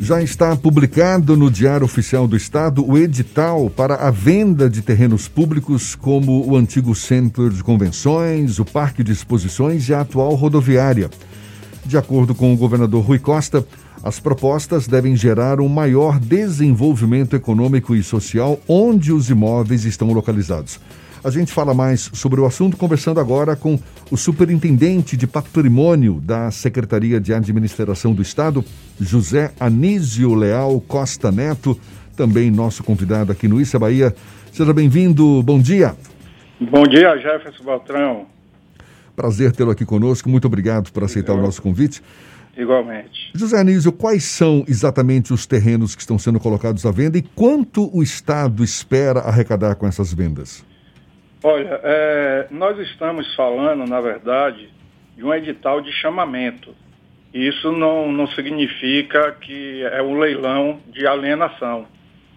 Já está publicado no Diário Oficial do Estado o edital para a venda de terrenos públicos como o antigo Centro de Convenções, o Parque de Exposições e a atual rodoviária. De acordo com o governador Rui Costa, as propostas devem gerar um maior desenvolvimento econômico e social onde os imóveis estão localizados. A gente fala mais sobre o assunto conversando agora com o superintendente de patrimônio da Secretaria de Administração do Estado, José Anísio Leal Costa Neto, também nosso convidado aqui no Issa Bahia. Seja bem-vindo, bom dia. Bom dia, Jefferson Baltrão. Prazer tê-lo aqui conosco, muito obrigado por aceitar o nosso convite. Igualmente. José Anísio, quais são exatamente os terrenos que estão sendo colocados à venda e quanto o Estado espera arrecadar com essas vendas? Olha, é, nós estamos falando, na verdade, de um edital de chamamento. Isso não, não significa que é um leilão de alienação.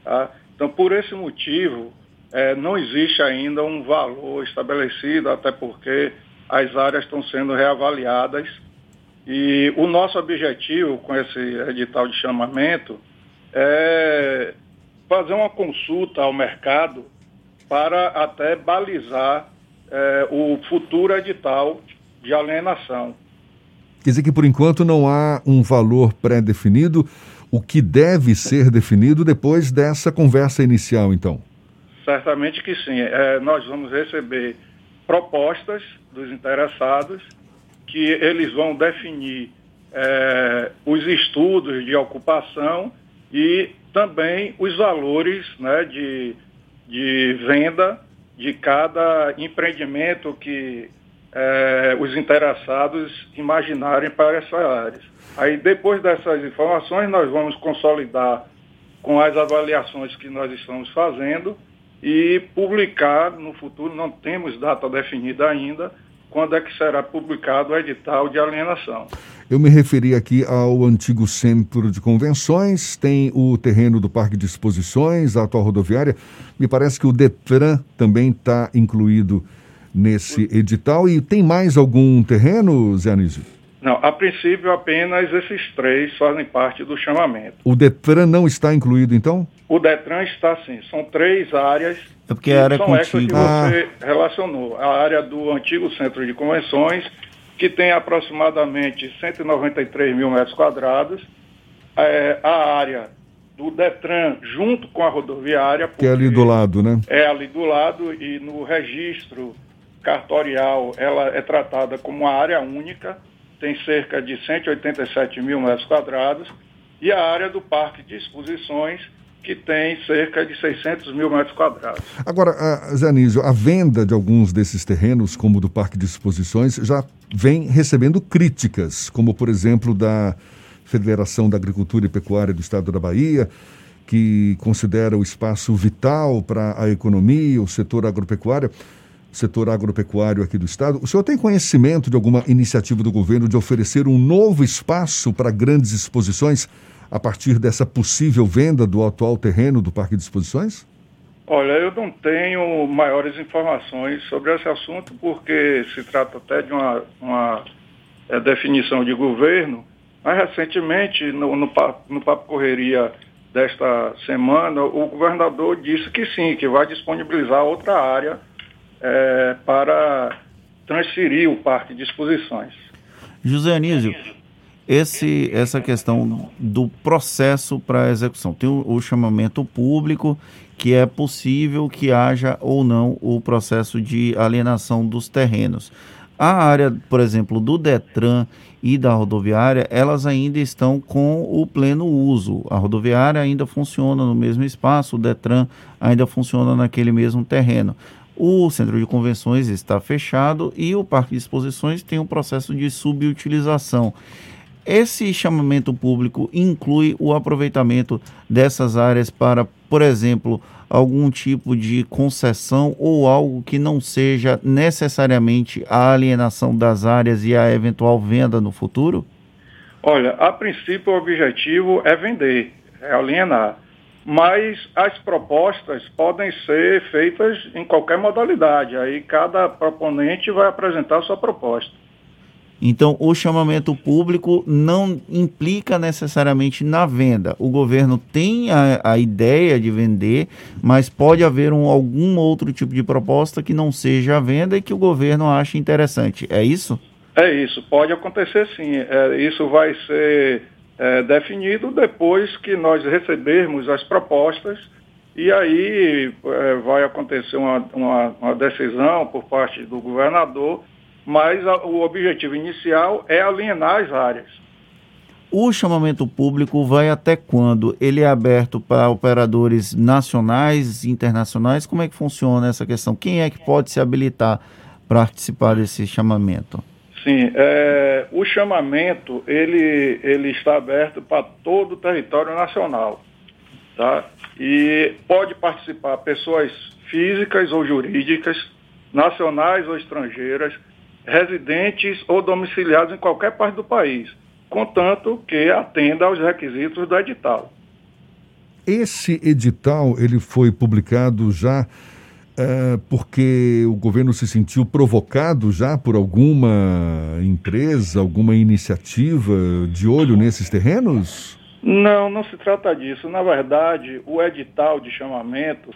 Tá? Então, por esse motivo, é, não existe ainda um valor estabelecido, até porque as áreas estão sendo reavaliadas. E o nosso objetivo com esse edital de chamamento é fazer uma consulta ao mercado para até balizar é, o futuro edital de alienação. Quer dizer que, por enquanto, não há um valor pré-definido, o que deve ser definido depois dessa conversa inicial, então? Certamente que sim. É, nós vamos receber propostas dos interessados que eles vão definir é, os estudos de ocupação e também os valores né, de de venda de cada empreendimento que é, os interessados imaginarem para essa área. Aí, depois dessas informações, nós vamos consolidar com as avaliações que nós estamos fazendo e publicar no futuro, não temos data definida ainda, quando é que será publicado o edital de alienação. Eu me referi aqui ao antigo centro de convenções, tem o terreno do Parque de Exposições, a atual rodoviária. Me parece que o Detran também está incluído nesse edital. E tem mais algum terreno, Zé Anísio? Não, a princípio apenas esses três fazem parte do chamamento. O Detran não está incluído, então? O Detran está sim. São três áreas. É porque a área são contigo. essas que você ah. relacionou. A área do antigo centro de convenções que tem aproximadamente 193 mil metros quadrados. É, a área do Detran junto com a rodoviária. Que é ali do lado, né? É ali do lado e no registro cartorial ela é tratada como uma área única, tem cerca de 187 mil metros quadrados, e a área do parque de exposições, que tem cerca de 600 mil metros quadrados. Agora, Zé Anísio, a venda de alguns desses terrenos, como o do Parque de Exposições, já vem recebendo críticas, como, por exemplo, da Federação da Agricultura e Pecuária do Estado da Bahia, que considera o espaço vital para a economia, o setor agropecuário, setor agropecuário aqui do Estado. O senhor tem conhecimento de alguma iniciativa do governo de oferecer um novo espaço para grandes exposições? A partir dessa possível venda do atual terreno do Parque de Exposições? Olha, eu não tenho maiores informações sobre esse assunto, porque se trata até de uma, uma é, definição de governo, mas recentemente, no, no, no Papo Correria desta semana, o governador disse que sim, que vai disponibilizar outra área é, para transferir o Parque de Exposições. José Anísio, esse, essa questão do processo para execução. Tem o, o, chamamento público, que é possível que haja ou não o processo de alienação dos terrenos. A área, por exemplo, do Detran e da rodoviária, elas ainda estão com o pleno uso. A rodoviária ainda funciona no mesmo espaço, o Detran ainda funciona naquele mesmo terreno. O centro de convenções está fechado e o parque de exposições tem um processo de subutilização. Esse chamamento público inclui o aproveitamento dessas áreas para, por exemplo, algum tipo de concessão ou algo que não seja necessariamente a alienação das áreas e a eventual venda no futuro? Olha, a princípio o objetivo é vender, é alienar. Mas as propostas podem ser feitas em qualquer modalidade. Aí cada proponente vai apresentar a sua proposta. Então, o chamamento público não implica necessariamente na venda. O governo tem a, a ideia de vender, mas pode haver um, algum outro tipo de proposta que não seja a venda e que o governo ache interessante. É isso? É isso. Pode acontecer sim. É, isso vai ser é, definido depois que nós recebermos as propostas e aí é, vai acontecer uma, uma, uma decisão por parte do governador mas a, o objetivo inicial é alienar as áreas. O chamamento público vai até quando? Ele é aberto para operadores nacionais, internacionais? Como é que funciona essa questão? Quem é que pode se habilitar para participar desse chamamento? Sim, é, o chamamento ele, ele está aberto para todo o território nacional. Tá? E pode participar pessoas físicas ou jurídicas, nacionais ou estrangeiras, residentes ou domiciliados em qualquer parte do país, contanto que atenda aos requisitos do edital. Esse edital ele foi publicado já é, porque o governo se sentiu provocado já por alguma empresa, alguma iniciativa de olho nesses terrenos? Não, não se trata disso. Na verdade, o edital de chamamento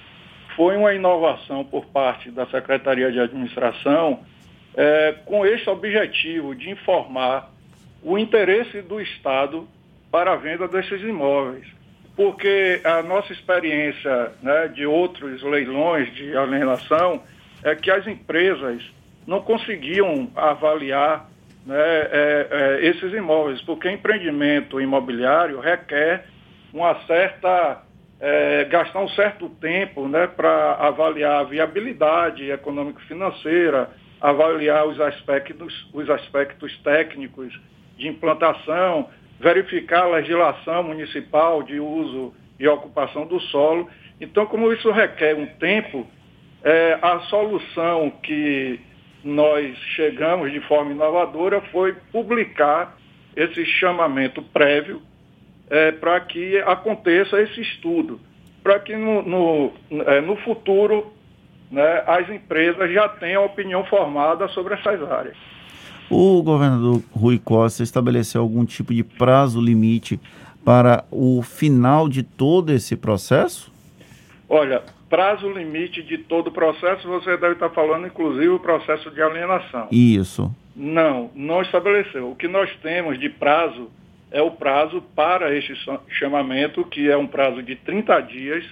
foi uma inovação por parte da Secretaria de Administração é, com este objetivo de informar o interesse do Estado para a venda desses imóveis. Porque a nossa experiência né, de outros leilões de alienação é que as empresas não conseguiam avaliar né, é, é, esses imóveis, porque empreendimento imobiliário requer uma certa é, gastar um certo tempo né, para avaliar a viabilidade econômico-financeira, avaliar os aspectos, os aspectos técnicos de implantação, verificar a legislação municipal de uso e ocupação do solo. Então, como isso requer um tempo, é, a solução que nós chegamos de forma inovadora foi publicar esse chamamento prévio é, para que aconteça esse estudo, para que no, no, é, no futuro né, as empresas já têm a opinião formada sobre essas áreas. O governador Rui Costa estabeleceu algum tipo de prazo limite para o final de todo esse processo? Olha, prazo limite de todo o processo, você deve estar falando, inclusive, o processo de alienação. Isso. Não, não estabeleceu. O que nós temos de prazo é o prazo para este chamamento, que é um prazo de 30 dias,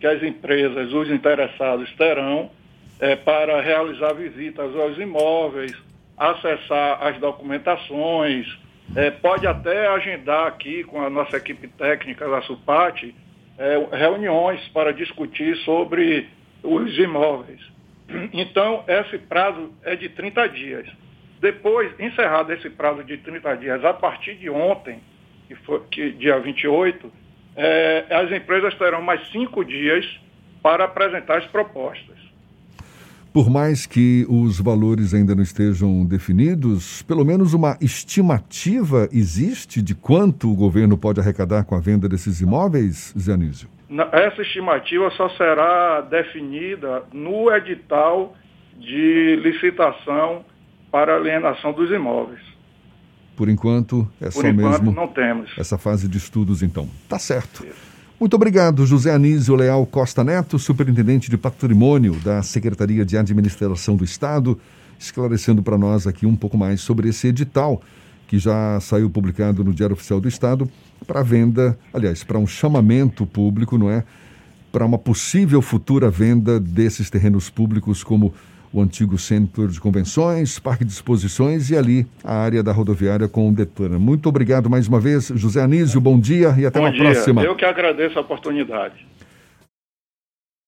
que as empresas, os interessados terão é, para realizar visitas aos imóveis, acessar as documentações, é, pode até agendar aqui com a nossa equipe técnica da SUPAT é, reuniões para discutir sobre os imóveis. Então, esse prazo é de 30 dias. Depois, encerrado esse prazo de 30 dias, a partir de ontem, que foi que, dia 28, é, as empresas terão mais cinco dias para apresentar as propostas. Por mais que os valores ainda não estejam definidos, pelo menos uma estimativa existe de quanto o governo pode arrecadar com a venda desses imóveis, Zé Anísio? Essa estimativa só será definida no edital de licitação para alienação dos imóveis. Por enquanto, é Por só enquanto, mesmo não temos. essa fase de estudos, então. Tá certo. Muito obrigado, José Anísio Leal Costa Neto, superintendente de patrimônio da Secretaria de Administração do Estado, esclarecendo para nós aqui um pouco mais sobre esse edital que já saiu publicado no Diário Oficial do Estado para venda, aliás, para um chamamento público, não é? Para uma possível futura venda desses terrenos públicos como o antigo centro de convenções, parque de exposições e ali a área da rodoviária com o Detran. Muito obrigado mais uma vez, José Anísio, bom dia e até bom uma dia. próxima. Eu que agradeço a oportunidade.